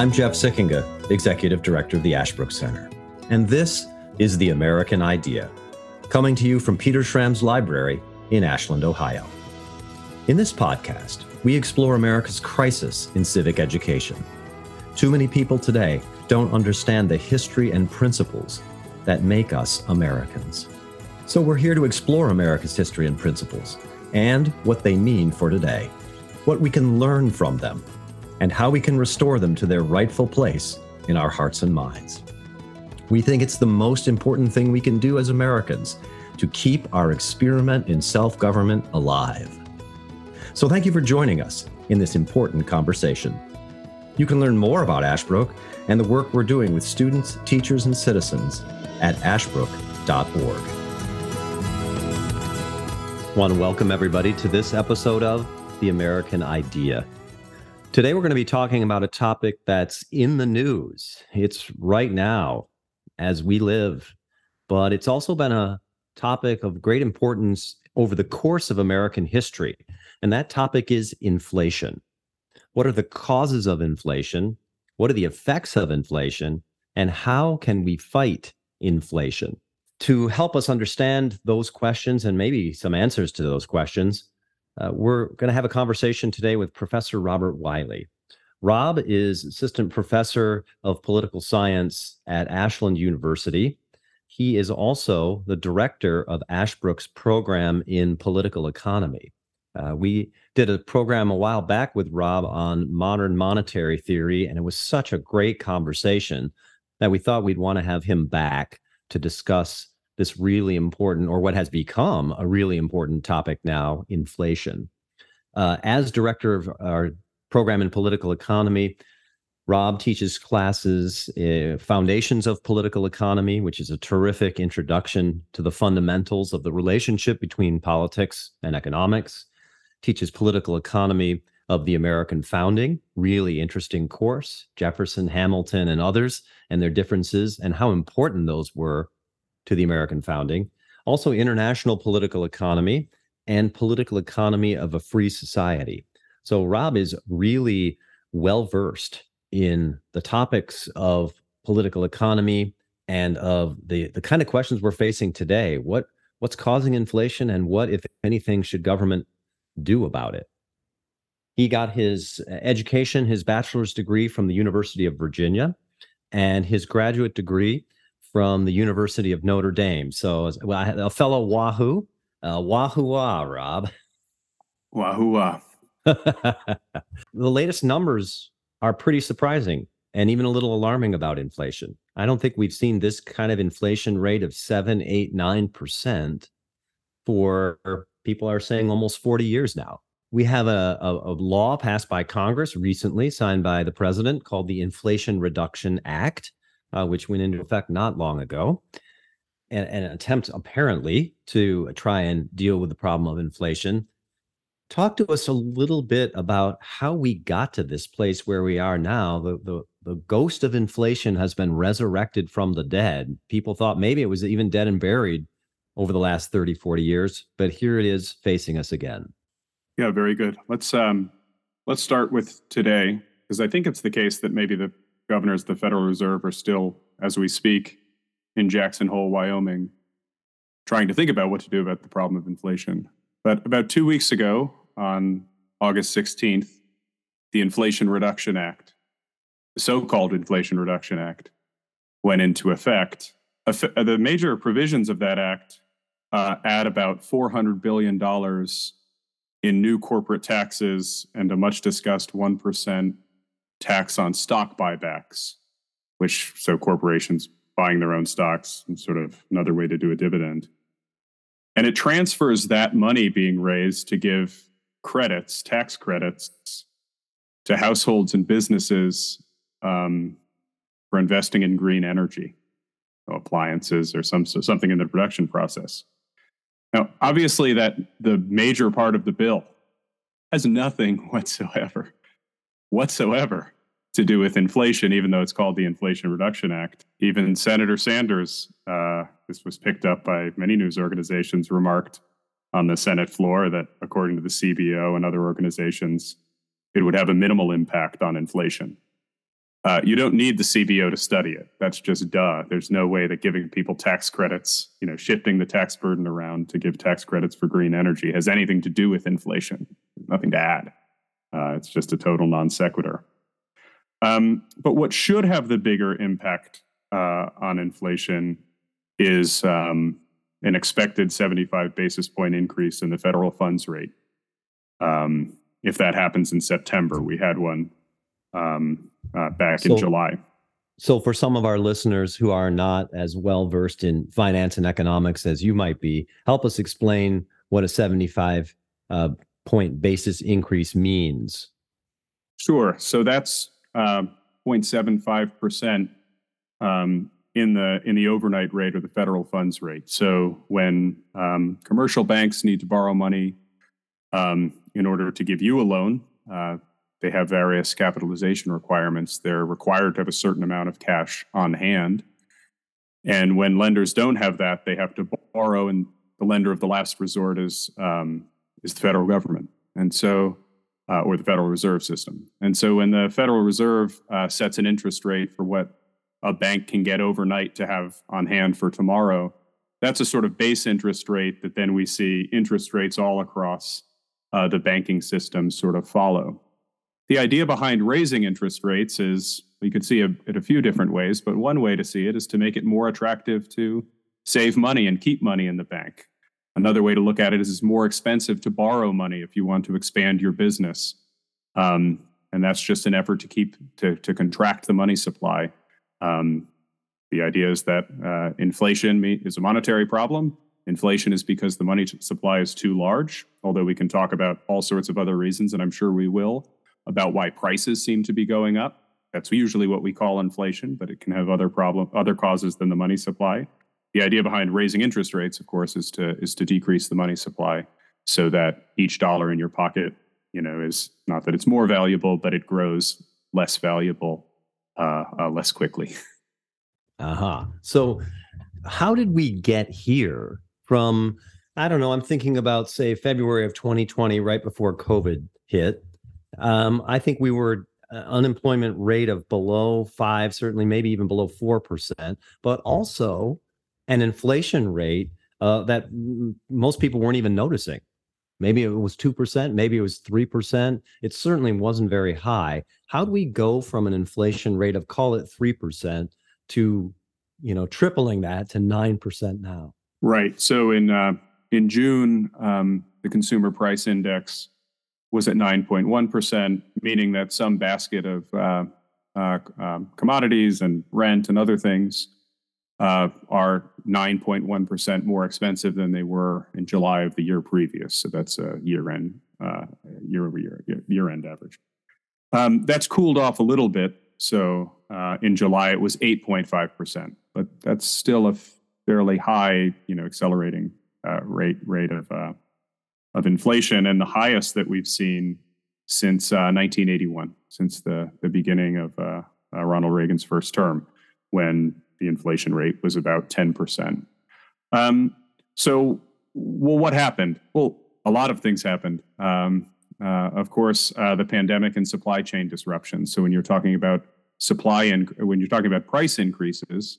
I'm Jeff Sikkenga, Executive Director of the Ashbrook Center, and this is The American Idea, coming to you from Peter Schramm's Library in Ashland, Ohio. In this podcast, we explore America's crisis in civic education. Too many people today don't understand the history and principles that make us Americans. So we're here to explore America's history and principles and what they mean for today, what we can learn from them, and how we can restore them to their rightful place in our hearts and minds. We think it's the most important thing we can do as Americans to keep our experiment in self government alive. So, thank you for joining us in this important conversation. You can learn more about Ashbrook and the work we're doing with students, teachers, and citizens at ashbrook.org. Want to welcome everybody to this episode of The American Idea. Today, we're going to be talking about a topic that's in the news. It's right now as we live, but it's also been a topic of great importance over the course of American history. And that topic is inflation. What are the causes of inflation? What are the effects of inflation? And how can we fight inflation? To help us understand those questions and maybe some answers to those questions, uh, we're going to have a conversation today with Professor Robert Wyllie. Rob is assistant professor of political science at Ashland University. He is also the director of Ashbrook's program in political economy. Uh, we did a program a while back with Rob on modern monetary theory, and it was such a great conversation that we thought we'd want to have him back to discuss this really important, or what has become a really important topic now inflation. Uh, as director of our program in political economy, Rob teaches classes, uh, Foundations of Political Economy, which is a terrific introduction to the fundamentals of the relationship between politics and economics teaches political economy of the American founding, really interesting course, Jefferson, Hamilton, and others, and their differences and how important those were to the American founding. Also, international political economy and political economy of a free society. So, Rob is really well versed in the topics of political economy and of the, the kind of questions we're facing today. What what's causing inflation and what, if anything, should government do about it. He got his uh, education, his bachelor's degree from the University of Virginia, and his graduate degree from the University of Notre Dame. So, well, a fellow Wahoo, uh, Wahoo Wah, Rob. Wahoo Wah. the latest numbers are pretty surprising and even a little alarming about inflation. I don't think we've seen this kind of inflation rate of seven, eight, nine percent for people are saying almost 40 years now. We have a, a, a, law passed by Congress recently, signed by the president, called the Inflation Reduction Act, uh, which went into effect not long ago. And an attempt, apparently, to try and deal with the problem of inflation. Talk to us a little bit about how we got to this place where we are now. The, the, the ghost of inflation has been resurrected from the dead. People thought maybe it was even dead and buried over the last 30, 40 years, but here it is facing us again. Yeah, very good. Let's um let's start with today because I think it's the case that maybe the governors of the Federal Reserve are still as we speak in Jackson Hole, Wyoming, trying to think about what to do about the problem of inflation. But about 2 weeks ago on August 16th, the Inflation Reduction Act, the so-called Inflation Reduction Act went into effect the major provisions of that act uh, add about $400 billion in new corporate taxes and a much discussed 1% tax on stock buybacks, which so corporations buying their own stocks and sort of another way to do a dividend. And it transfers that money being raised to give credits, tax credits, to households and businesses um, for investing in green energy appliances or some so something in the production process. Now, obviously, that the major part of the bill has nothing whatsoever, whatsoever to do with inflation, even though it's called the Inflation Reduction Act. Even Senator Sanders, uh, this was picked up by many news organizations, remarked on the Senate floor that, according to the CBO and other organizations, it would have a minimal impact on inflation. Uh, you don't need the CBO to study it. That's just duh. There's no way that giving people tax credits, you know, shifting the tax burden around to give tax credits for green energy has anything to do with inflation. Nothing to add. Uh, it's just a total non sequitur. Um, but what should have the bigger impact uh, on inflation is um, an expected 75 basis point increase in the federal funds rate. Um, if that happens in September, we had one um, uh, back so, in July. So, for some of our listeners who are not as well versed in finance and economics as you might be, help us explain what a 75 uh, point basis increase means. Sure. So that's uh, 0.75 percent um, in the in the overnight rate or the federal funds rate. So when um, commercial banks need to borrow money um, in order to give you a loan, uh, they have various capitalization requirements. They're required to have a certain amount of cash on hand. And when lenders don't have that, they have to borrow, and the lender of the last resort is um, is the federal government, and so uh, or the Federal Reserve System. And so when the Federal Reserve uh, sets an interest rate for what a bank can get overnight to have on hand for tomorrow, that's a sort of base interest rate that then we see interest rates all across uh, the banking system sort of follow. The idea behind raising interest rates is you could see it a few different ways, but one way to see it is to make it more attractive to save money and keep money in the bank. Another way to look at it is it's more expensive to borrow money if you want to expand your business. Um, and that's just an effort to keep to, to contract the money supply. Um, the idea is that uh, inflation is a monetary problem. Inflation is because the money supply is too large, although we can talk about all sorts of other reasons, and I'm sure we will about why prices seem to be going up. That's usually what we call inflation, but it can have other problem other causes than the money supply. The idea behind raising interest rates, of course, is to is to decrease the money supply so that each dollar in your pocket, you know, is not that it's more valuable, but it grows less valuable uh, uh, less quickly. uh huh. So, how did we get here from? I don't know. I'm thinking about say February of 2020, right before COVID hit um, I think we were uh, unemployment rate of below five, certainly maybe even below four percent, but also an inflation rate uh, that m- most people weren't even noticing. Maybe it was two percent, maybe it was three percent. It certainly wasn't very high. How do we go from an inflation rate of call it three percent to, you know, tripling that to nine percent now? Right. So in uh, in June, um, the consumer price index was at 9.1%, meaning that some basket of uh, uh, um, commodities and rent and other things uh, are 9.1% more expensive than they were in July of the year previous. So that's a year end, uh, year over year, year end average. Um, that's cooled off a little bit. So uh, in July, it was 8.5%, but that's still a fairly high, you know, accelerating uh, rate rate of of inflation and the highest that we've seen since uh, 1981, since the, the beginning of uh, uh, Ronald Reagan's first term, when the inflation rate was about 10%. Um, so, well, what happened? Well, a lot of things happened. Um, uh, of course, uh, the pandemic and supply chain disruptions. So, when you're talking about supply and when you're talking about price increases,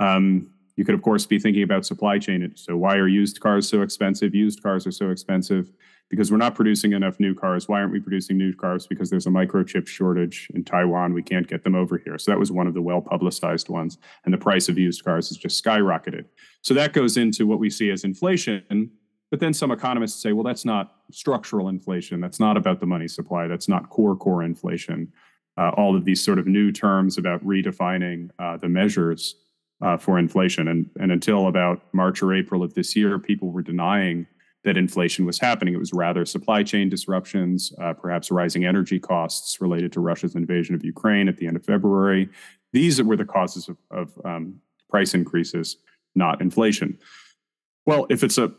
um, you could, of course, be thinking about supply chain. So, why are used cars so expensive? Used cars are so expensive because we're not producing enough new cars. Why aren't we producing new cars? Because there's a microchip shortage in Taiwan. We can't get them over here. So, that was one of the well publicized ones. And the price of used cars has just skyrocketed. So, that goes into what we see as inflation. But then some economists say, well, that's not structural inflation. That's not about the money supply. That's not core core inflation. Uh, all of these sort of new terms about redefining uh, the measures uh, for inflation. And, and until about March or April of this year, people were denying that inflation was happening. It was rather supply chain disruptions, uh, perhaps rising energy costs related to Russia's invasion of Ukraine at the end of February. These were the causes of, of um, price increases, not inflation. Well, if it's a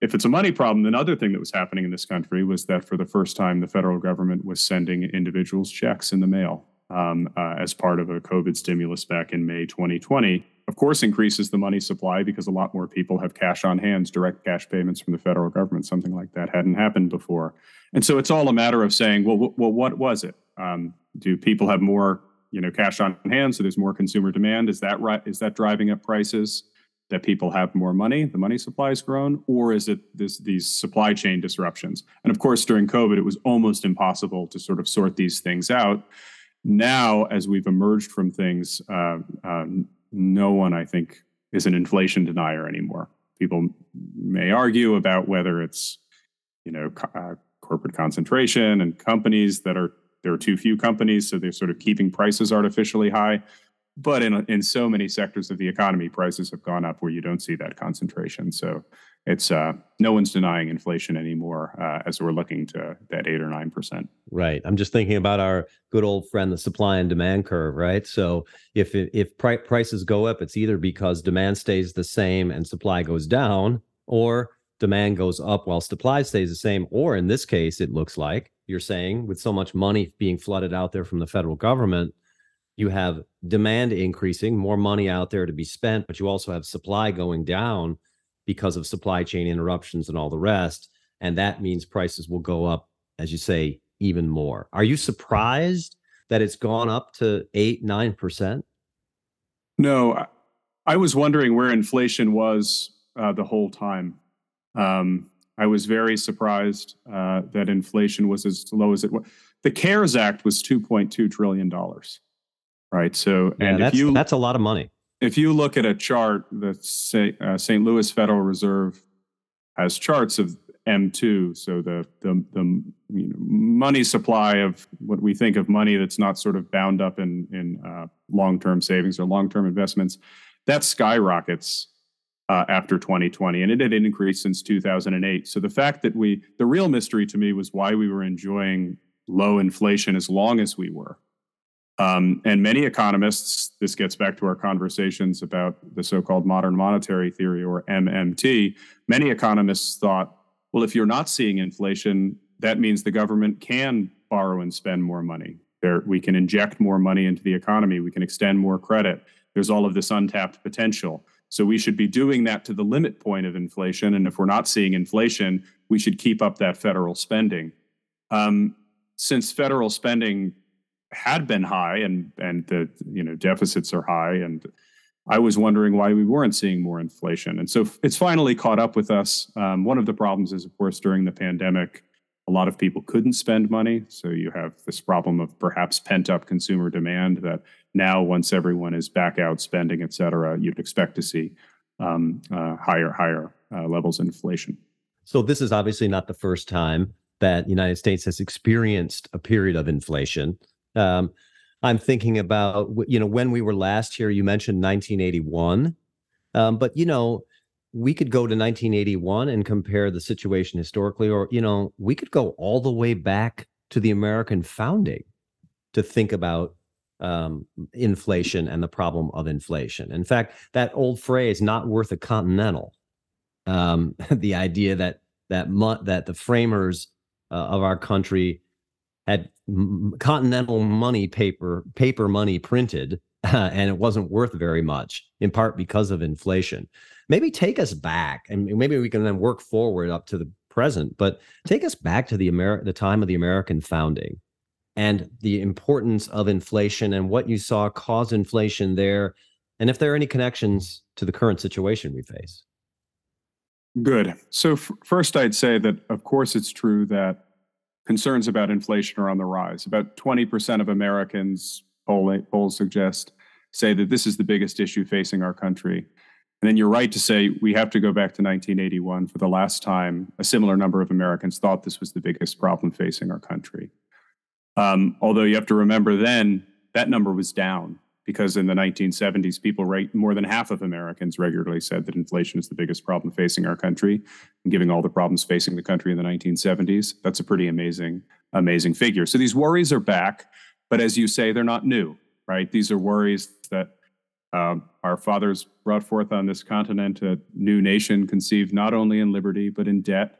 if it's a money problem, then other thing that was happening in this country was that for the first time, the federal government was sending individuals checks in the mail um, uh, as part of a COVID stimulus back in May 2020 of course, increases the money supply because a lot more people have cash on hands, direct cash payments from the federal government. Something like that hadn't happened before. And so it's all a matter of saying, well, well what was it? Um, do people have more you know cash on hand, so there's more consumer demand. Is that right? Is that driving up prices? That people have more money, the money supply has grown, or is it this, these supply chain disruptions? And of course, during COVID, it was almost impossible to sort of sort these things out. Now, as we've emerged from things, uh, uh, no one, I think, is an inflation denier anymore. People may argue about whether it's, you know, uh, corporate concentration and companies that are there are too few companies, so they're sort of keeping prices artificially high. But in in so many sectors of the economy, prices have gone up where you don't see that concentration. So it's uh, no one's denying inflation anymore uh, as we're looking to that eight or nine percent. Right. I'm just thinking about our good old friend, the supply and demand curve. Right. So if if pri- prices go up, it's either because demand stays the same and supply goes down, or demand goes up while supply stays the same. Or in this case, it looks like you're saying with so much money being flooded out there from the federal government, you have demand increasing, more money out there to be spent, but you also have supply going down because of supply chain interruptions and all the rest. And that means prices will go up, as you say, even more. Are you surprised that it's gone up to eight, nine percent? No, I was wondering where inflation was uh, the whole time. Um, I was very surprised uh, that inflation was as low as it was. The CARES Act was $2.2 trillion, right? So, yeah, and that's, you, that's a lot of money if you look at a chart, the St. Uh, St. Louis Federal Reserve has charts of M2, so the the, the you know, money supply of what we think of money that's not sort of bound up in in uh, long term savings or long term investments, that skyrockets uh, after 2020, and it had increased since 2008. So the fact that we, the real mystery to me was why we were enjoying low inflation as long as we were. Um, and many economists, this gets back to our conversations about the so called modern monetary theory or MMT. Many economists thought, well, if you're not seeing inflation, that means the government can borrow and spend more money. There, we can inject more money into the economy, we can extend more credit. There's all of this untapped potential. So we should be doing that to the limit point of inflation. And if we're not seeing inflation, we should keep up that federal spending. Um, since federal spending had been high and and the you know deficits are high and I was wondering why we weren't seeing more inflation. And so it's finally caught up with us. Um, one of the problems is, of course, during the pandemic, a lot of people couldn't spend money. So you have this problem of perhaps pent up consumer demand that now, once everyone is back out spending, et cetera, you'd expect to see um, uh, higher, higher uh, levels of inflation. So this is obviously not the first time that the United States has experienced a period of inflation. Um, I'm thinking about you know when we were last here. You mentioned 1981, um, but you know we could go to 1981 and compare the situation historically, or you know we could go all the way back to the American founding to think about um, inflation and the problem of inflation. In fact, that old phrase "not worth a continental," um, the idea that that mo- that the framers uh, of our country had continental money paper paper money printed uh, and it wasn't worth very much in part because of inflation. Maybe take us back and maybe we can then work forward up to the present but take us back to the Ameri- the time of the american founding and the importance of inflation and what you saw cause inflation there and if there are any connections to the current situation we face. Good. So f- first i'd say that of course it's true that concerns about inflation are on the rise. About 20% of Americans, poll, polls suggest, say that this is the biggest issue facing our country. And then you're right to say we have to go back to 1981 for the last time a similar number of Americans thought this was the biggest problem facing our country. Um, although you have to remember then that number was down because in the 1970s, people right more than half of Americans regularly said that inflation is the biggest problem facing our country. And giving all the problems facing the country in the 1970s, that's a pretty amazing, amazing figure. So these worries are back, but as you say, they're not new, right? These are worries that um, our fathers brought forth on this continent, a new nation conceived not only in liberty but in debt.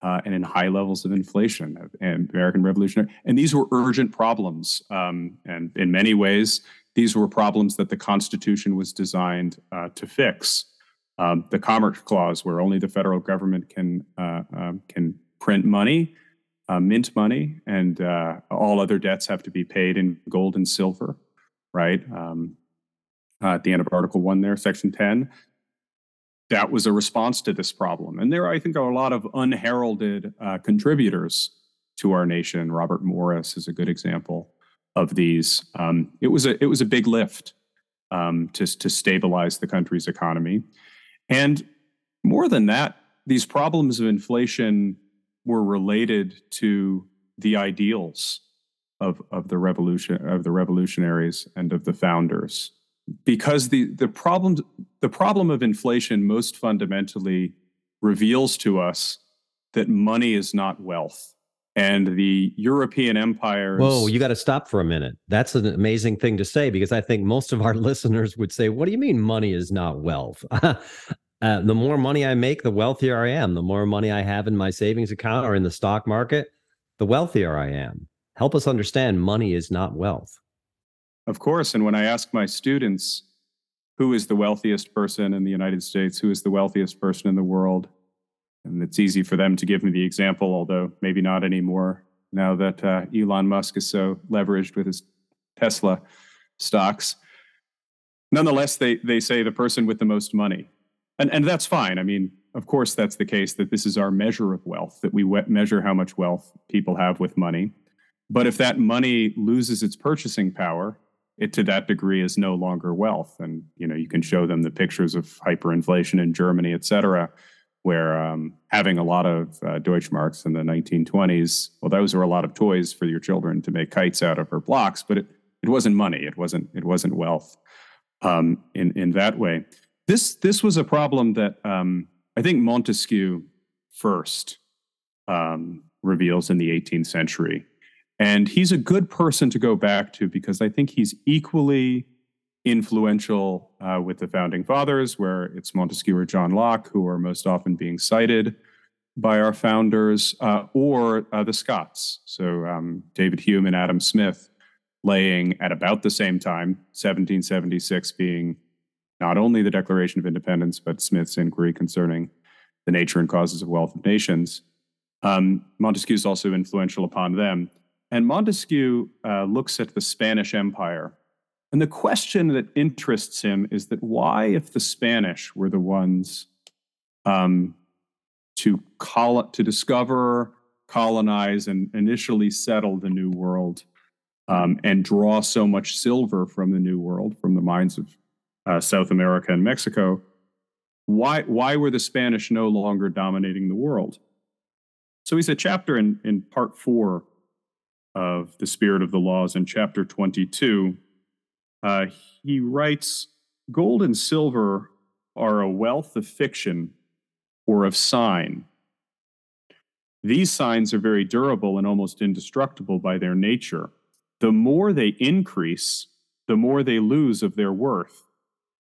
Uh, and in high levels of inflation and American Revolutionary. And these were urgent problems. Um, and in many ways, these were problems that the Constitution was designed uh, to fix. Um, the Commerce Clause, where only the federal government can uh, um, can print money, uh, mint money, and uh, all other debts have to be paid in gold and silver. right? Um, uh, at the end of Article 1 there, Section 10. That was a response to this problem. And there, I think, are a lot of unheralded uh, contributors to our nation. Robert Morris is a good example of these. Um, it was a it was a big lift um, to to stabilize the country's economy, and more than that, these problems of inflation were related to the ideals of of the revolution of the revolutionaries and of the founders. Because the the problem the problem of inflation most fundamentally reveals to us that money is not wealth and the European empires. Whoa, you got to stop for a minute. That's an amazing thing to say because I think most of our listeners would say, What do you mean money is not wealth? uh, the more money I make, the wealthier I am. The more money I have in my savings account or in the stock market, the wealthier I am. Help us understand money is not wealth. Of course. And when I ask my students, who is the wealthiest person in the United States? Who is the wealthiest person in the world? And it's easy for them to give me the example, although maybe not anymore now that uh, Elon Musk is so leveraged with his Tesla stocks. Nonetheless, they, they say the person with the most money. And, and that's fine. I mean, of course, that's the case that this is our measure of wealth, that we measure how much wealth people have with money. But if that money loses its purchasing power, it to that degree is no longer wealth. And you know, you can show them the pictures of hyperinflation in Germany, et cetera where um, having a lot of uh, Deutschmarks in the 1920s, well, those were a lot of toys for your children to make kites out of or blocks, but it, it wasn't money. It wasn't it wasn't wealth um, in in that way. This this was a problem that um, I think Montesquieu first um, reveals in the 18th century, and he's a good person to go back to because I think he's equally influential uh, with the founding fathers, where it's Montesquieu or John Locke who are most often being cited by our founders, uh, or uh, the Scots. So um, David Hume and Adam Smith laying at about the same time, 1776 being not only the Declaration of Independence, but Smith's inquiry concerning the nature and causes of wealth of nations. Um, Montesquieu is also influential upon them. And Montesquieu uh, looks at the Spanish Empire and the question that interests him is that why, if the Spanish were the ones um, to call to discover, colonize, and initially settle the New World, um, and draw so much silver from the New World, from the mines of uh, South America and Mexico, why why were the Spanish no longer dominating the world? So he's a chapter in in part four of the Spirit of the Laws in chapter twenty two uh, he writes Gold and silver are a wealth of fiction or of sign. These signs are very durable and almost indestructible by their nature. The more they increase, the more they lose of their worth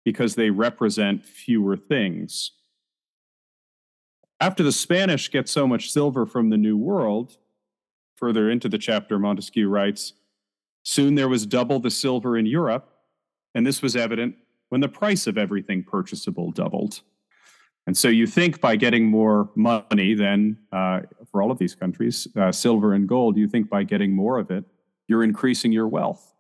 because they represent fewer things. After the Spanish get so much silver from the New World, further into the chapter, Montesquieu writes Soon there was double the silver in Europe, and this was evident when the price of everything purchasable doubled. And so you think by getting more money than uh, for all of these countries, uh, silver and gold, you think by getting more of it, you're increasing your wealth.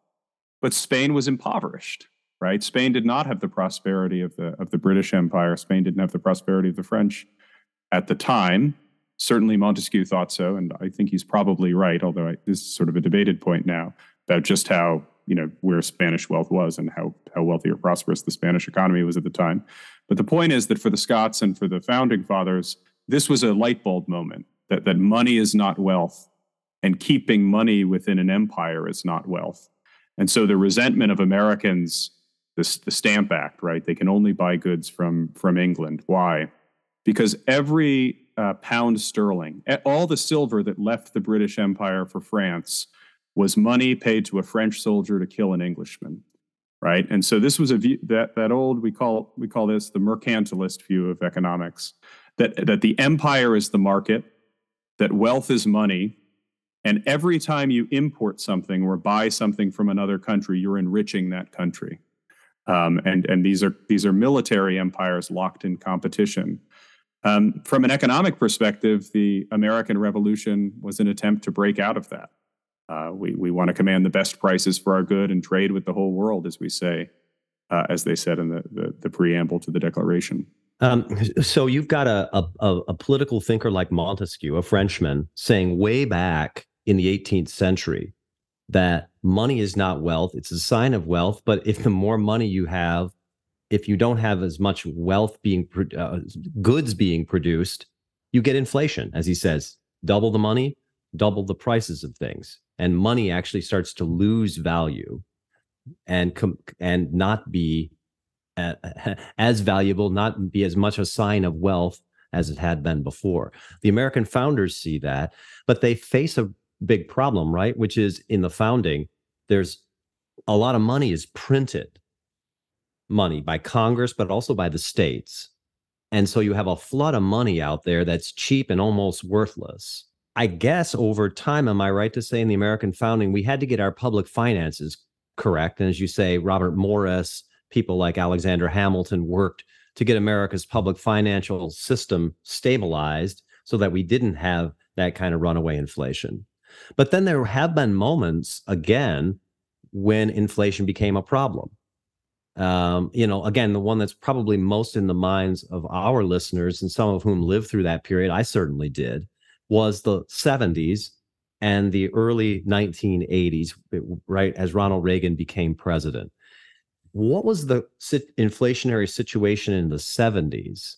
But Spain was impoverished, right? Spain did not have the prosperity of the of the British Empire. Spain didn't have the prosperity of the French at the time. Certainly, Montesquieu thought so, and I think he's probably right. Although I, this is sort of a debated point now about just how you know where Spanish wealth was and how how wealthy or prosperous the Spanish economy was at the time. But the point is that for the Scots and for the founding fathers, this was a light bulb moment that that money is not wealth, and keeping money within an empire is not wealth. And so the resentment of Americans, this the Stamp Act, right? They can only buy goods from from England. Why? Because every uh, pound sterling, all the silver that left the British Empire for France was money paid to a French soldier to kill an Englishman, right? And so this was a view that that old we call we call this the mercantilist view of economics that that the empire is the market, that wealth is money, and every time you import something or buy something from another country, you're enriching that country. Um, and and these are these are military empires locked in competition. Um, from an economic perspective, the American Revolution was an attempt to break out of that Uh, we we want to command the best prices for our good and trade with the whole world, as we say, uh, as they said in the, the, the preamble to the Declaration. Um, so you've got a, a, a political thinker like Montesquieu, a Frenchman, saying way back in the 18th century that money is not wealth; it's a sign of wealth. But if the more money you have, if you don't have as much wealth being uh, goods being produced, you get inflation, as he says. Double the money, double the prices of things, and money actually starts to lose value and com- and not be uh, as valuable, not be as much a sign of wealth as it had been before. The American founders see that, but they face a big problem, right? Which is in the founding, there's a lot of money is printed money by Congress, but also by the states. And so you have a flood of money out there that's cheap and almost worthless. I guess over time, am I right to say in the American founding, we had to get our public finances correct? And as you say, Robert Morris, people like Alexander Hamilton worked to get America's public financial system stabilized so that we didn't have that kind of runaway inflation. But then there have been moments again when inflation became a problem. Um, you know, again, the one that's probably most in the minds of our listeners and some of whom lived through that period, I certainly did, was the 70s and the early 1980s, right as Ronald Reagan became president. What was the inflationary situation in the 70s?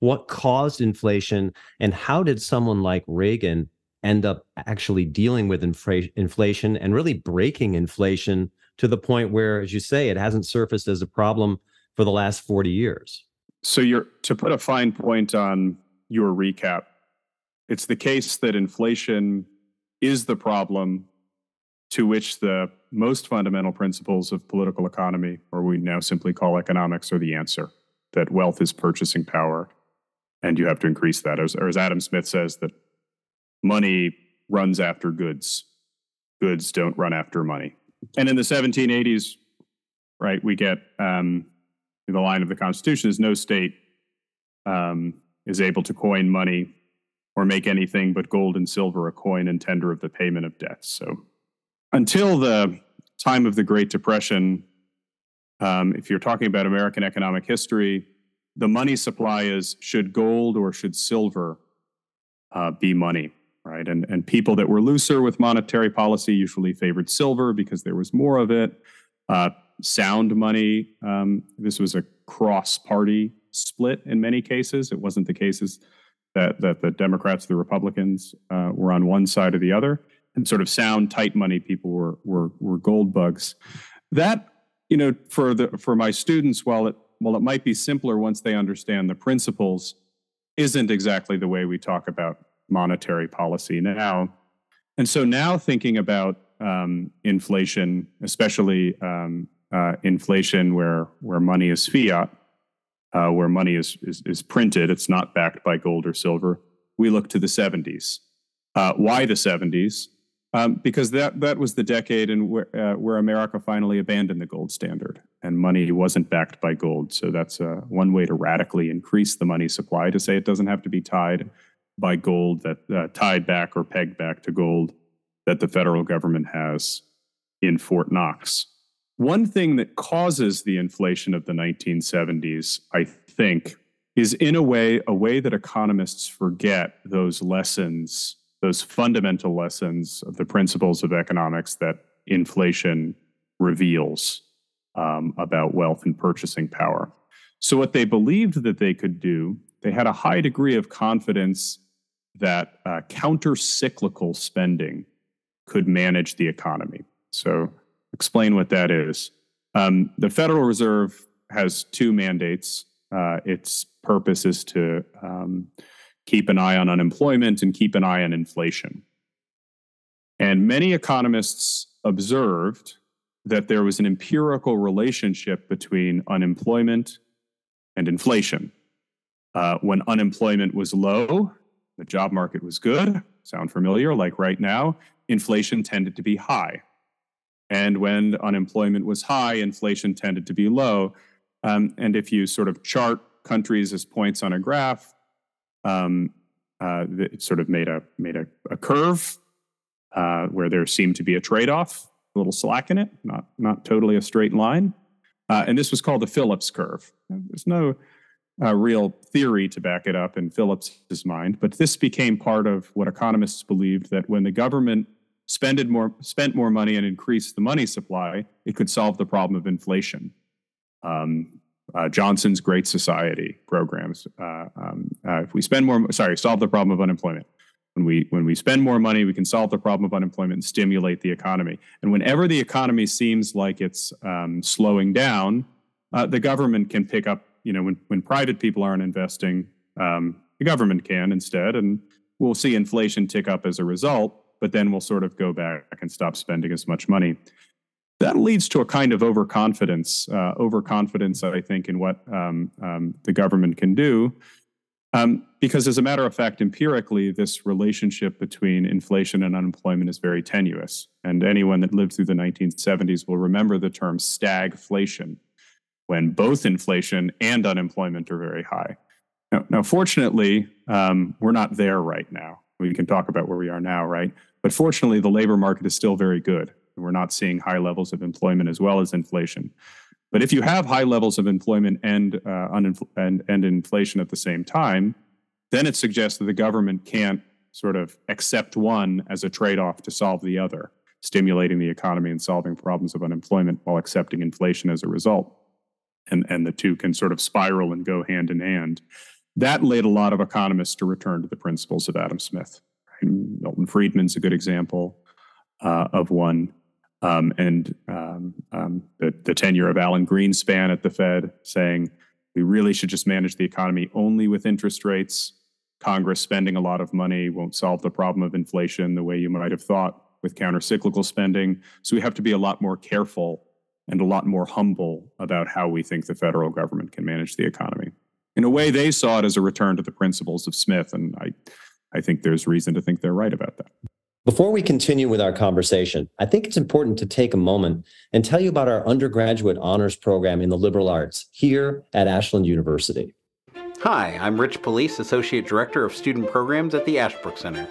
What caused inflation? And how did someone like Reagan end up actually dealing with inflation and really breaking inflation to the point where, as you say, it hasn't surfaced as a problem for the last 40 years? So, you're to put a fine point on your recap, it's the case that inflation is the problem to which the most fundamental principles of political economy, or we now simply call economics, are the answer. That wealth is purchasing power, and you have to increase that. As, or as Adam Smith says, that money runs after goods, goods don't run after money. And in the 1780s, right, we get um, the line of the Constitution is no state um, is able to coin money or make anything but gold and silver a coin and tender of the payment of debts. So until the time of the Great Depression, um, if you're talking about American economic history, the money supply is should gold or should silver uh, be money, right? And, and people that were looser with monetary policy usually favored silver because there was more of it. Uh, sound money, um, this was a cross party split in many cases. It wasn't the cases that that the Democrats, the Republicans uh, were on one side or the other, and sort of sound tight money people were were were gold bugs. That you know for the for my students, while it while it might be simpler once they understand the principles, isn't exactly the way we talk about monetary policy now. And so now thinking about um, inflation, especially um, uh, inflation where where money is fiat, uh, where money is, is, is printed. It's not backed by gold or silver. We look to the 70s. Uh, why the 70s? Um, because that that was the decade in where, uh, where America finally abandoned the gold standard, and money wasn't backed by gold. So that's uh, one way to radically increase the money supply to say it doesn't have to be tied by gold that uh, tied back or pegged back to gold that the federal government has in Fort Knox. One thing that causes the inflation of the 1970s, I think, is in a way a way that economists forget those lessons, those fundamental lessons of the principles of economics that inflation reveals um, about wealth and purchasing power. So, what they believed that they could do, they had a high degree of confidence that uh, counter cyclical spending could manage the economy. So, explain what that is. Um, the Federal Reserve has two mandates. Uh, its purpose is to um, keep an eye on unemployment and keep an eye on inflation. And many economists observed that there was an empirical relationship between unemployment and inflation. Uh, when unemployment was low, the job market was good. Sound familiar? Like right now, inflation tended to be high. And when unemployment was high, inflation tended to be low. Um, and if you sort of chart countries as points on a graph, um, uh, it sort of made a made a, a curve. uh, where there seemed to be a trade off, a little slack in it, not, not totally a straight line. Uh, and this was called the Phillips curve. There's no uh, real theory to back it up in Phillips's mind, but this became part of what economists believed that when the government spended more, spent more money and increased the money supply, it could solve the problem of inflation. Um, uh, Johnson's Great Society programs. Uh, um, uh, if we spend more, sorry, solve the problem of unemployment. When we when we spend more money, we can solve the problem of unemployment and stimulate the economy. And whenever the economy seems like it's um, slowing down, uh, the government can pick up. You know, when when private people aren't investing, um, the government can instead, and we'll see inflation tick up as a result. But then we'll sort of go back and stop spending as much money that leads to a kind of overconfidence, uh, overconfidence, I think, in what um, um, the government can do. Um, because, as a matter of fact, empirically, this relationship between inflation and unemployment is very tenuous. And anyone that lived through the 1970s will remember the term stagflation, when both inflation and unemployment are very high. Now, now fortunately, um, we're not there right now. We can talk about where we are now, right? But fortunately, the labor market is still very good. We're not seeing high levels of employment as well as inflation. But if you have high levels of employment and, uh, uninfl- and, and inflation at the same time, then it suggests that the government can't sort of accept one as a trade off to solve the other, stimulating the economy and solving problems of unemployment while accepting inflation as a result. And, and the two can sort of spiral and go hand in hand. That led a lot of economists to return to the principles of Adam Smith. Milton Friedman's a good example uh, of one um, and um, um, the, the tenure of Alan Greenspan at the Fed saying we really should just manage the economy only with interest rates. Congress spending a lot of money won't solve the problem of inflation the way you might have thought with countercyclical spending. So we have to be a lot more careful and a lot more humble about how we think the federal government can manage the economy. In a way, they saw it as a return to the principles of Smith, and I, I think there's reason to think they're right about that. Before we continue with our conversation, I think it's important to take a moment and tell you about our undergraduate honors program in the liberal arts here at Ashland University. Hi, I'm Rich Police, Associate Director of Student Programs at the Ashbrook Center.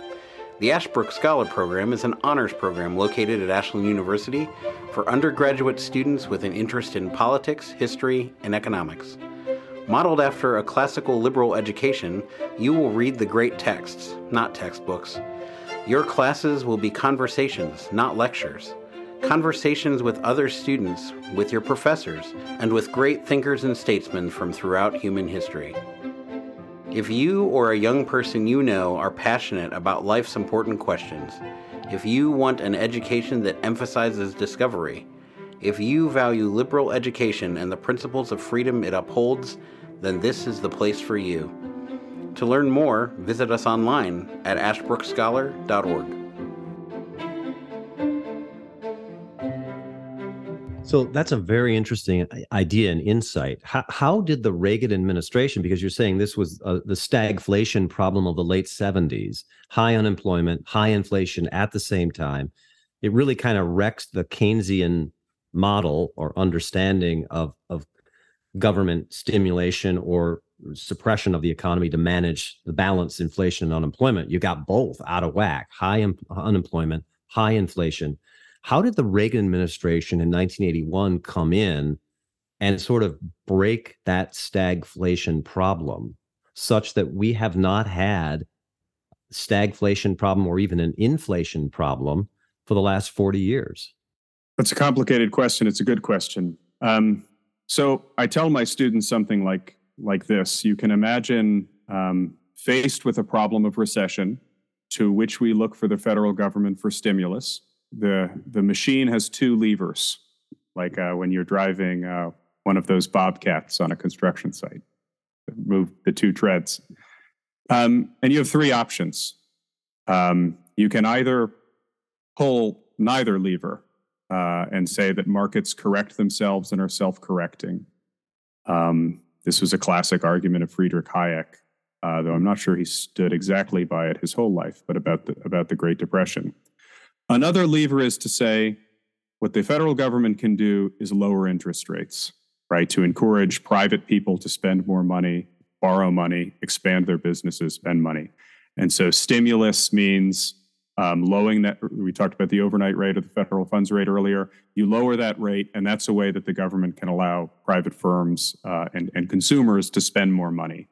The Ashbrook Scholar Program is an honors program located at Ashland University for undergraduate students with an interest in politics, history, and economics. Modeled after a classical liberal education, you will read the great texts, not textbooks your classes will be conversations, not lectures. Conversations with other students, with your professors, and with great thinkers and statesmen from throughout human history. If you or a young person you know are passionate about life's important questions, if you want an education that emphasizes discovery, if you value liberal education and the principles of freedom it upholds, then this is the place for you. To learn more, visit us online at ashbrookscholar.org. So that's a very interesting idea and insight. How, how did the Reagan administration, because you're saying this was uh, the stagflation problem of the late 70s, high unemployment, high inflation at the same time, it really kind of wrecks the Keynesian model or understanding of, of government stimulation or suppression of the economy to manage the balance inflation and unemployment. You got both out of whack. High un- unemployment high inflation. How did the reagan administration in 1981 come in and sort of break that stagflation problem such that we have not had stagflation problem or even an inflation problem for the last 40 years? That's a complicated question. It's a good question. Um, so i tell my students something like like this. You can imagine um, faced with a problem of recession, to which we look for the federal government for stimulus. The, the machine has two levers, like uh, when you're driving uh, one of those bobcats on a construction site, move the two treads. Um, and you have three options. Um, you can either pull neither lever uh, and say that markets correct themselves and are self correcting. Um, this was a classic argument of Friedrich Hayek, uh, though I'm not sure he stood exactly by it his whole life, but about the, about the Great Depression. Another lever is to say what the federal government can do is lower interest rates, right? To encourage private people to spend more money, borrow money, expand their businesses, spend money. And so stimulus means um, lowering that. We talked about the overnight rate or the federal funds rate earlier. You lower that rate, and that's a way that the government can allow private firms uh, and, and consumers to spend more money.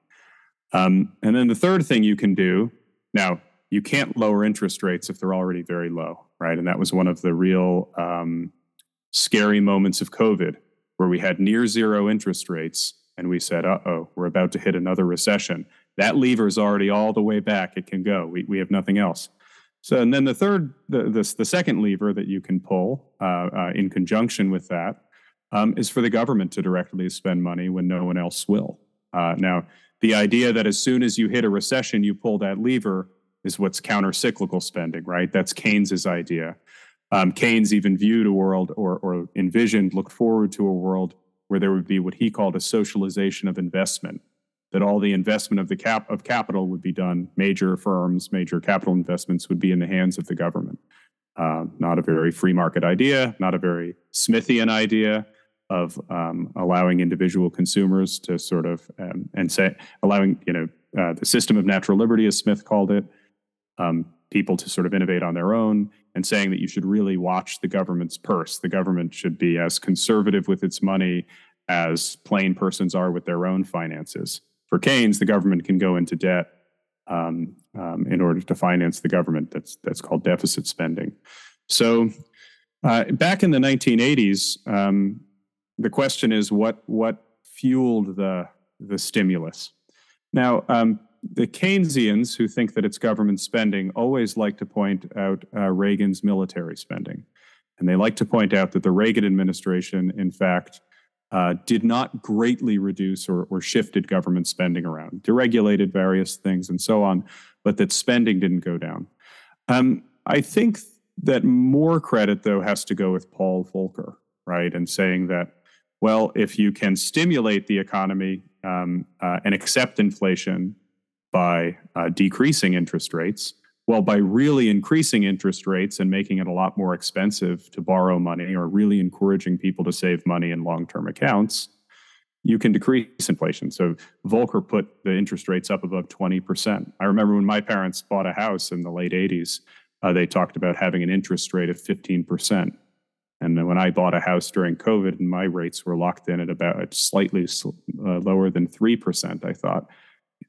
Um, and then the third thing you can do now, you can't lower interest rates if they're already very low, right? And that was one of the real um, scary moments of COVID, where we had near zero interest rates, and we said, "Uh oh, we're about to hit another recession." That lever is already all the way back; it can go. We we have nothing else. So, and then the third, the the, the second lever that you can pull uh, uh, in conjunction with that um, is for the government to directly spend money when no one else will. Uh, now, the idea that as soon as you hit a recession, you pull that lever is what's counter-cyclical spending, right? That's Keynes's idea. Um, Keynes even viewed a world or, or envisioned, looked forward to a world where there would be what he called a socialization of investment, that all the investment of the cap of capital would be done, major firms, major capital investments would be in the hands of the government. Uh, not a very free market idea, not a very Smithian idea, of um, allowing individual consumers to sort of um, and say allowing you know uh, the system of natural liberty as smith called it um, people to sort of innovate on their own and saying that you should really watch the government's purse the government should be as conservative with its money as plain persons are with their own finances for keynes the government can go into debt um, um, in order to finance the government that's that's called deficit spending so uh, back in the 1980s the question is what what fueled the the stimulus. Now, um, the Keynesians who think that it's government spending always like to point out uh, Reagan's military spending, and they like to point out that the Reagan administration, in fact, uh, did not greatly reduce or, or shifted government spending around, deregulated various things and so on, but that spending didn't go down. Um, I think that more credit, though, has to go with Paul Volcker, right, and saying that well, if you can stimulate the economy um, uh, and accept inflation by uh, decreasing interest rates, well, by really increasing interest rates and making it a lot more expensive to borrow money or really encouraging people to save money in long term accounts, you can decrease inflation. So Volcker put the interest rates up above 20%. I remember when my parents bought a house in the late 80s, uh, they talked about having an interest rate of 15%. And when I bought a house during COVID and my rates were locked in at about slightly uh, lower than 3%, I thought,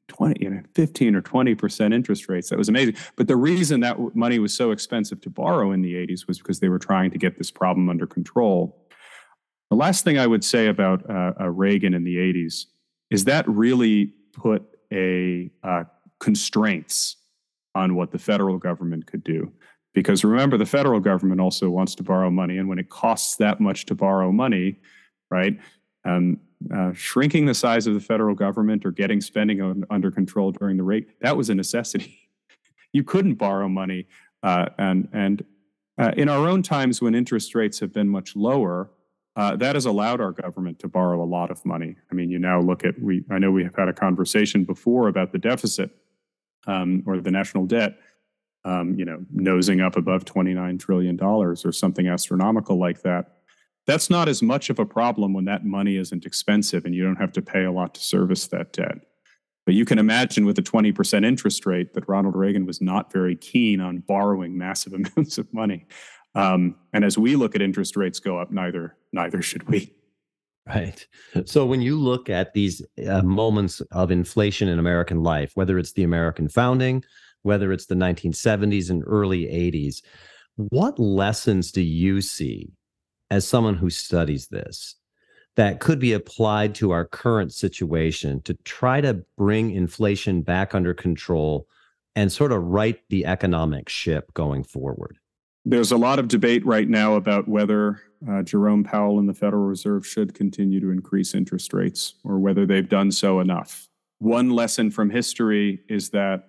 20, you know, 15 or 20% interest rates. That was amazing. But the reason that money was so expensive to borrow in the 80s was because they were trying to get this problem under control. The last thing I would say about uh, uh, Reagan in the 80s is that really put a uh, constraints on what the federal government could do. Because remember, the federal government also wants to borrow money. And when it costs that much to borrow money, right, um, uh, shrinking the size of the federal government or getting spending on, under control during the rate, that was a necessity. you couldn't borrow money. Uh, and and uh, in our own times when interest rates have been much lower, uh, that has allowed our government to borrow a lot of money. I mean, you now look at we. I know we have had a conversation before about the deficit um, or the national debt um, you know, nosing up above $29 trillion or something astronomical like that. That's not as much of a problem when that money isn't expensive and you don't have to pay a lot to service that debt. But you can imagine with a 20% interest rate that Ronald Reagan was not very keen on borrowing massive amounts of money. Um, and as we look at interest rates go up, neither neither should we. Right. So when you look at these uh, moments of inflation in American life, whether it's the American founding, whether it's the 1970s and early 80s. What lessons do you see as someone who studies this that could be applied to our current situation to try to bring inflation back under control and sort of right the economic ship going forward? There's a lot of debate right now about whether uh, Jerome Powell and the Federal Reserve should continue to increase interest rates or whether they've done so enough. One lesson from history is that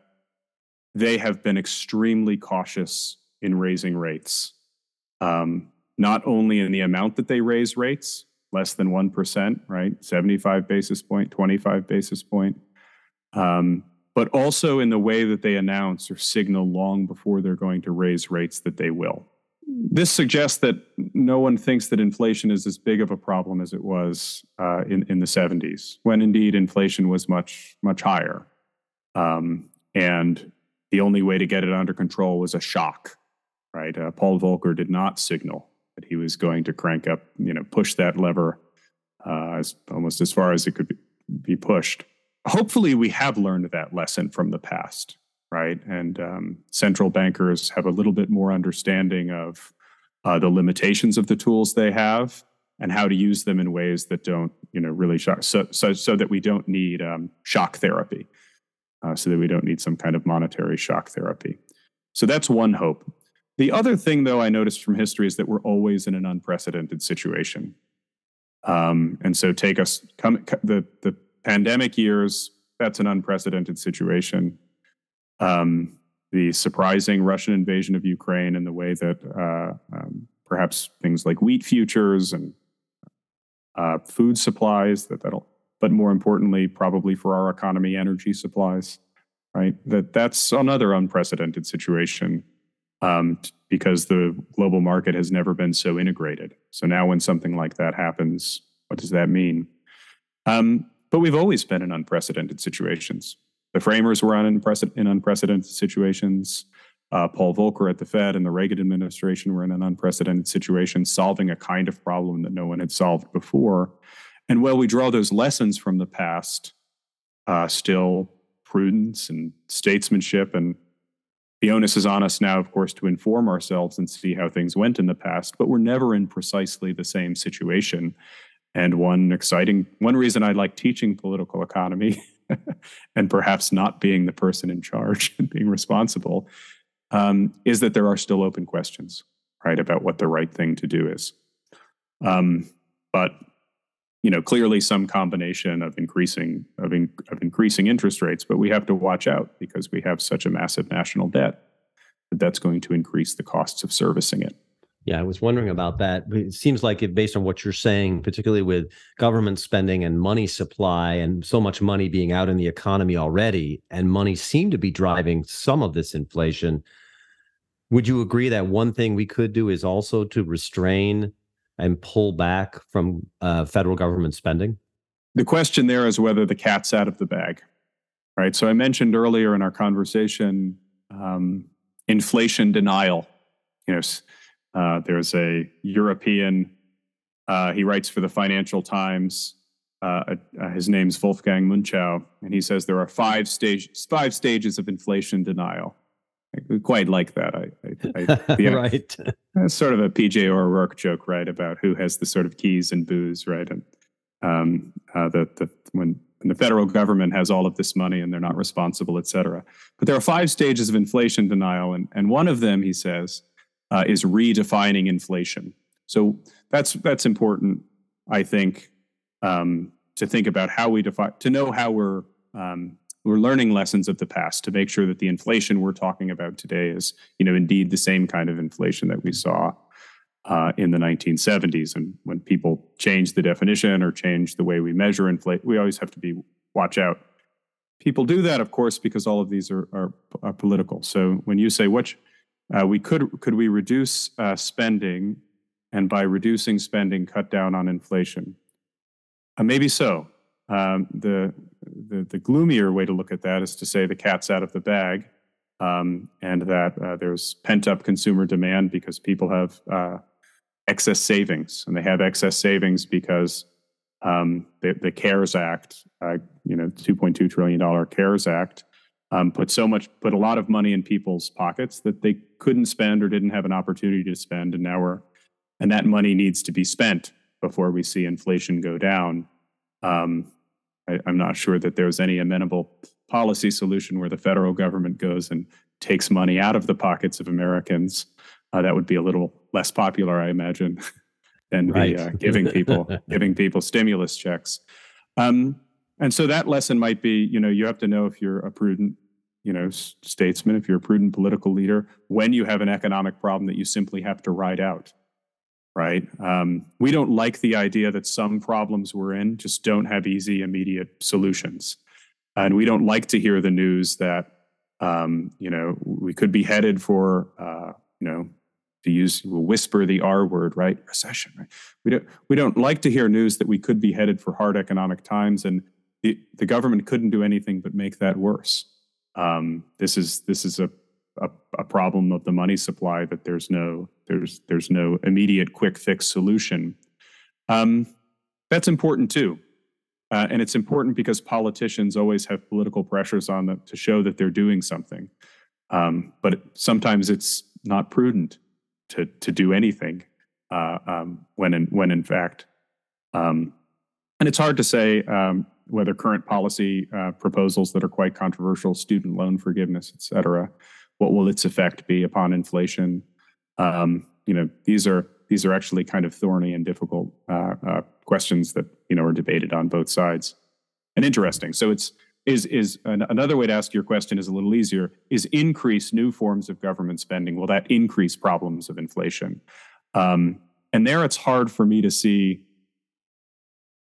they have been extremely cautious in raising rates. Um, not only in the amount that they raise rates, less than 1%, right? 75 basis point, 25 basis point. Um, but also in the way that they announce or signal long before they're going to raise rates that they will. This suggests that no one thinks that inflation is as big of a problem as it was uh, in, in the 70s, when indeed inflation was much, much higher. Um, and the only way to get it under control was a shock, right? Uh, Paul Volcker did not signal that he was going to crank up, you know, push that lever uh, as almost as far as it could be, be, pushed. Hopefully, we have learned that lesson from the past, right? And um, central bankers have a little bit more understanding of uh, the limitations of the tools they have and how to use them in ways that don't, you know, really shock, so so, so that we don't need um, shock therapy, uh, so that we don't need some kind of monetary shock therapy. So that's one hope. The other thing, though, I noticed from history is that we're always in an unprecedented situation. Um, and so, take us come the the pandemic years. That's an unprecedented situation. Um, the surprising Russian invasion of Ukraine and the way that uh, um, perhaps things like wheat futures and uh, food supplies that that'll, but more importantly, probably for our economy, energy supplies, right? That that's another unprecedented situation um, because the global market has never been so integrated. So now, when something like that happens, what does that mean? Um, but we've always been in unprecedented situations. The framers were in, unprecedented situations. Uh, Paul Volcker at the Fed and the Reagan administration were in an unprecedented situation, solving a kind of problem that no one had solved before. And while we draw those lessons from the past, uh, still prudence and statesmanship and the onus is on us now, of course, to inform ourselves and see how things went in the past, but we're never in precisely the same situation. And one exciting, one reason I like teaching political economy and perhaps not being the person in charge and being responsible um, is that there are still open questions, right, about what the right thing to do is. Um, but you know, clearly some combination of increasing of, in, of increasing interest rates, but we have to watch out because we have such a massive national debt that that's going to increase the costs of servicing it. Yeah, I was wondering about that. It seems like it, based on what you're saying, particularly with government spending and money supply and so much money being out in the economy already, and money seem to be driving some of this inflation. Would you agree that one thing we could do is also to restrain and pull back from uh, federal government spending? The question there is whether the cat's out of the bag, right? So I mentioned earlier in our conversation um, inflation denial. You know, uh, there's a European. Uh, he writes for the Financial Times. Uh, his name's Wolfgang Münchau, and he says there are five stage five stages of inflation denial. I quite like that. I, I, I yeah, right. It's sort of a PJ or O'Rourke joke, right, about who has the sort of keys and booze, right? And um, uh, the, the when, when the federal government has all of this money and they're not responsible, et cetera. But there are five stages of inflation denial, and and one of them, he says, uh, is redefining inflation. So that's that's important, I think, um, to think about how we define to know how we're um, we're learning lessons of the past to make sure that the inflation we're talking about today is, you know, indeed the same kind of inflation that we saw uh, in the 1970s. And when people change the definition or change the way we measure inflation, we always have to be watch out. People do that, of course, because all of these are, are, are political. So when you say which uh, we could could we reduce uh, spending, and by reducing spending, cut down on inflation? Uh, maybe so. Um, the, the, the gloomier way to look at that is to say the cat's out of the bag, um, and that uh, there's pent up consumer demand because people have uh, excess savings, and they have excess savings because um, the, the, CARES Act, uh, you know, 2.2 trillion dollar CARES Act, um, put so much, put a lot of money in people's pockets that they couldn't spend or didn't have an opportunity to spend, and now we're, and that money needs to be spent before we see inflation go down. Um, I, am not sure that there's any amenable policy solution where the federal government goes and takes money out of the pockets of Americans. Uh, that would be a little less popular, I imagine, than right. the, uh, giving people giving people stimulus checks. Um, and so that lesson might be, you know, you have to know if you're a prudent, you know, statesman, if you're a prudent political leader, when you have an economic problem that you simply have to ride out right? Um, we don't like the idea that some problems we're in just don't have easy, immediate solutions. And we don't like to hear the news that, um, you know, we could be headed for, uh, you know, to use, we'll whisper the R word, right? Recession, right? We don't, we don't like to hear news that we could be headed for hard economic times and the, the government couldn't do anything but make that worse. Um, this is this is a, a, a problem of the money supply that there's no there's there's no immediate quick fix solution. Um, that's important too. Uh, and it's important because politicians always have political pressures on them to show that they're doing something. Um, but sometimes it's not prudent to to do anything uh, um, when in when in fact, um, and it's hard to say um, whether current policy uh, proposals that are quite controversial, student loan forgiveness, et cetera, what will its effect be upon inflation? Um, you know, these are these are actually kind of thorny and difficult uh, uh, questions that you know are debated on both sides, and interesting. So it's is is an, another way to ask your question is a little easier. Is increase new forms of government spending? Will that increase problems of inflation? Um, and there, it's hard for me to see.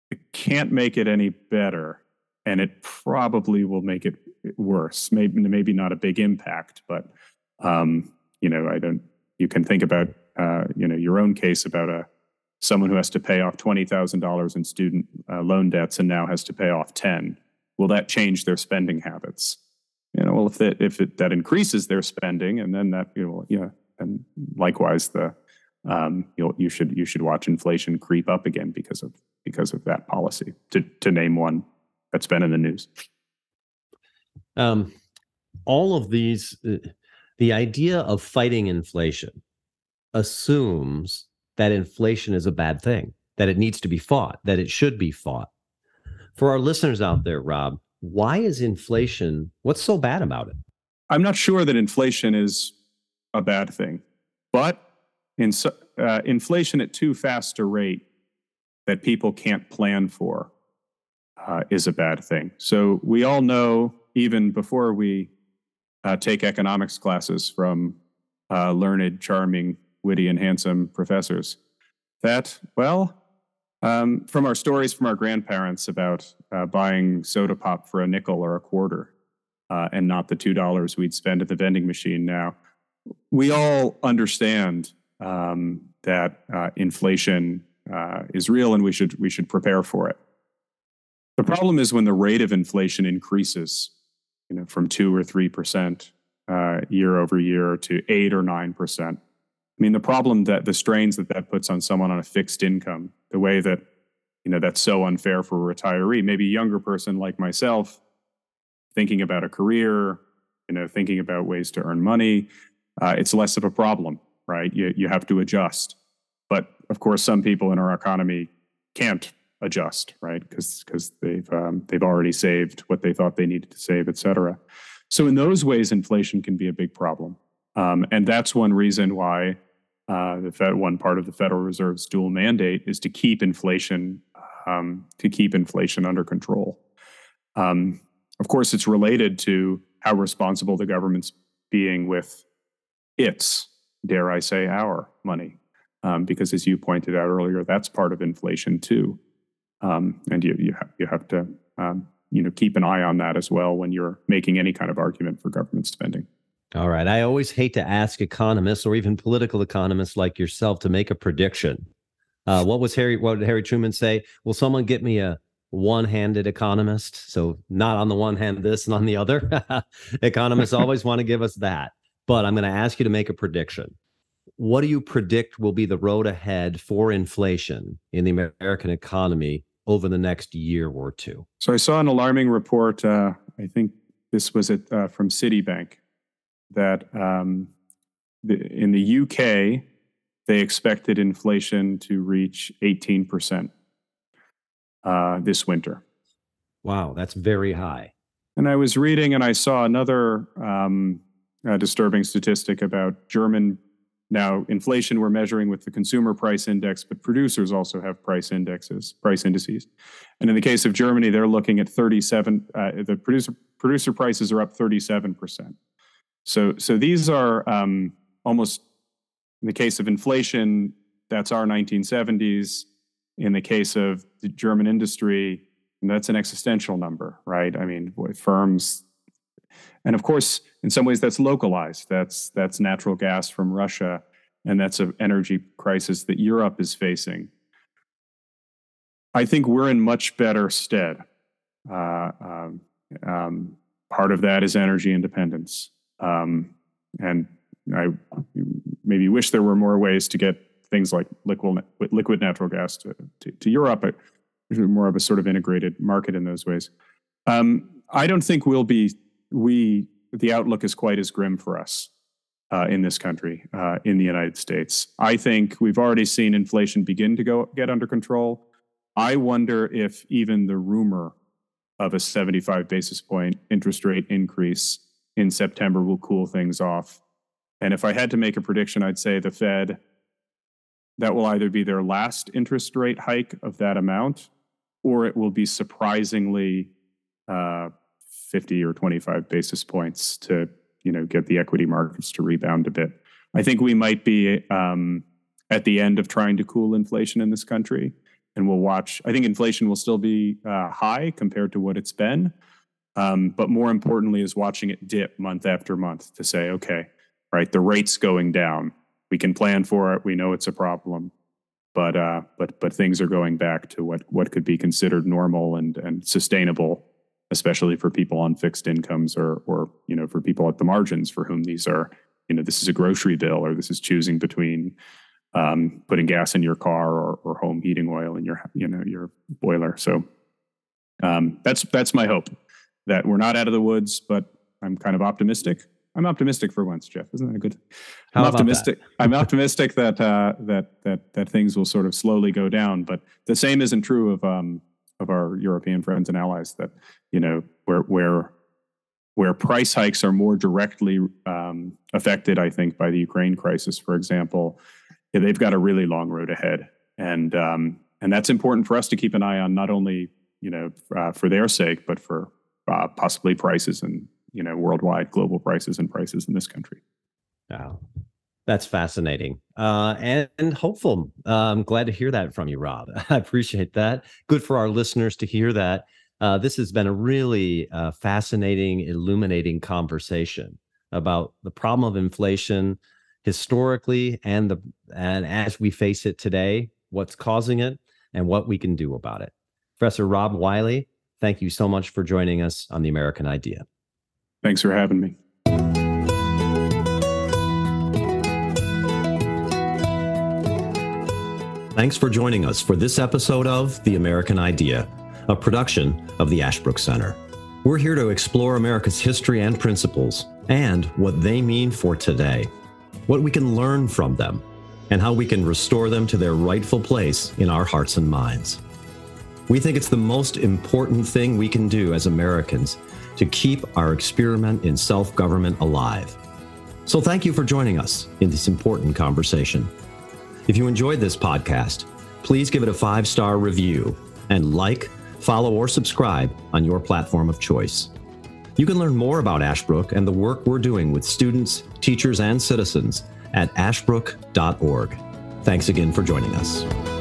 It can't make it any better, and it probably will make it worse. Maybe maybe not a big impact, but um, you know, I don't. You can think about uh, you know your own case about a someone who has to pay off twenty thousand dollars in student uh, loan debts and now has to pay off ten. Will that change their spending habits? You know, well, if that if it, that increases their spending, and then that you know, yeah, and likewise the um, you you should you should watch inflation creep up again because of because of that policy. To to name one that's been in the news. Um, all of these, uh, the idea of fighting inflation assumes that inflation is a bad thing, that it needs to be fought, that it should be fought. For our listeners out there, Rob, why is inflation? What's so bad about it? I'm not sure that inflation is a bad thing, but in, uh, inflation at too fast a rate that people can't plan for uh, is a bad thing. So we all know, even before we uh, take economics classes from uh, learned, charming, witty, and handsome professors, that, well, um, from our stories from our grandparents about uh, buying soda pop for a nickel or a quarter uh, and not the $2 we'd spend at the vending machine now, we all understand um, that uh, inflation is real and we should we should prepare for it. The problem is when the rate of inflation increases, you know, from two or three percent uh, year over year to eight or nine percent. I mean, the problem that the strains that that puts on someone on a fixed income, the way that you know that's so unfair for a retiree, maybe a younger person like myself, thinking about a career, you know, thinking about ways to earn money, uh, it's less of a problem right? You, you have to adjust. But of course, some people in our economy can't adjust, right? Because because they've um, they've already saved what they thought they needed to save, et cetera. So in those ways, inflation can be a big problem, um, and that's one reason why uh, the Fed, one part of the Federal Reserve's dual mandate is to keep inflation um, to keep inflation under control. Um, of course, it's related to how responsible the government's being with its dare I say, our money. Um, because as you pointed out earlier, that's part of inflation too. Um, and you, you, have, you have to um, you know, keep an eye on that as well when you're making any kind of argument for government spending. All right. I always hate to ask economists or even political economists like yourself to make a prediction. Uh, what was Harry? What did Harry Truman say? Will someone get me a one-handed economist? So not on the one hand this and on the other. Economists always want to give us that but I'm going to ask you to make a prediction. What do you predict will be the road ahead for inflation in the American economy over the next year or two? So I saw an alarming report. Uh, I think this was it uh, from Citibank that um, the, in the UK they expected inflation to reach 18 percent uh, this winter. Wow, that's very high. And I was reading, and I saw another um, uh, disturbing statistic about German now inflation we're measuring with the consumer price index, but producers also have price indexes, price indices. And in the case of Germany, they're looking at 37. Uh, the producer producer prices are up 37 percent. So so these are um, almost in the case of inflation, that's our 1970s. In the case of the German industry, that's an existential number, right? I mean, firms and of course, in some ways, that's localized. That's that's natural gas from Russia, and that's an energy crisis that Europe is facing. I think we're in much better stead. Uh, um, um, part of that is energy independence. Um, and I maybe wish there were more ways to get things like liquid, liquid natural gas to, to, to Europe, more of a sort of integrated market in those ways. Um, I don't think we'll be, we, the outlook is quite as grim for us uh, in this country, uh, in the United States. I think we've already seen inflation begin to go get under control. I wonder if even the rumor of a 75 basis point interest rate increase in September will cool things off. And if I had to make a prediction, I'd say the Fed, that will either be their last interest rate hike of that amount, or it will be surprisingly uh, 50 or 25 basis points to you know get the equity markets to rebound a bit. I think we might be um, at the end of trying to cool inflation in this country and we'll watch. I think inflation will still be uh, high compared to what it's been, um, but more importantly, is watching it dip month after month to say, okay, right, the rate's going down. We can plan for it. We know it's a problem, but uh, but but things are going back to what what could be considered normal and and sustainable, especially for people on fixed incomes or or you know for people at the margins for whom these are you know this is a grocery bill or this is choosing between um, putting gas in your car or, or home heating oil in your you know your boiler. So um, that's that's my hope that we're not out of the woods, but I'm kind of optimistic. I'm optimistic for once, Jeff. Isn't that a good? I'm optimistic. I'm optimistic that uh, that that that things will sort of slowly go down. But the same isn't true of um, of our European friends and allies. That you know where where where price hikes are more directly um, affected, I think, by the Ukraine crisis, for example, yeah, they've got a really long road ahead, and um, and that's important for us to keep an eye on, not only you know uh, for their sake, but for uh, possibly prices and you know worldwide global prices and prices in this country. Wow. That's fascinating uh, and, and, hopeful. Uh, I'm glad to hear that from you, Rob. I appreciate that. Good for our listeners to hear that. Uh, this has been a really uh, fascinating, illuminating conversation about the problem of inflation, historically and the and as we face it today, what's causing it and what we can do about it. Professor Rob Wyllie, thank you so much for joining us on the American Idea. Thanks for having me. Thanks for joining us for this episode of The American Idea, a production of the Ashbrook Center. We're here to explore America's history and principles and what they mean for today what we can learn from them, and how we can restore them to their rightful place in our hearts and minds. We think it's the most important thing we can do as Americans to keep our experiment in self government alive. So, thank you for joining us in this important conversation. If you enjoyed this podcast, please give it a five star review and like, follow, or subscribe on your platform of choice. You can learn more about Ashbrook and the work we're doing with students, teachers, and citizens at ashbrook.org. Thanks again for joining us.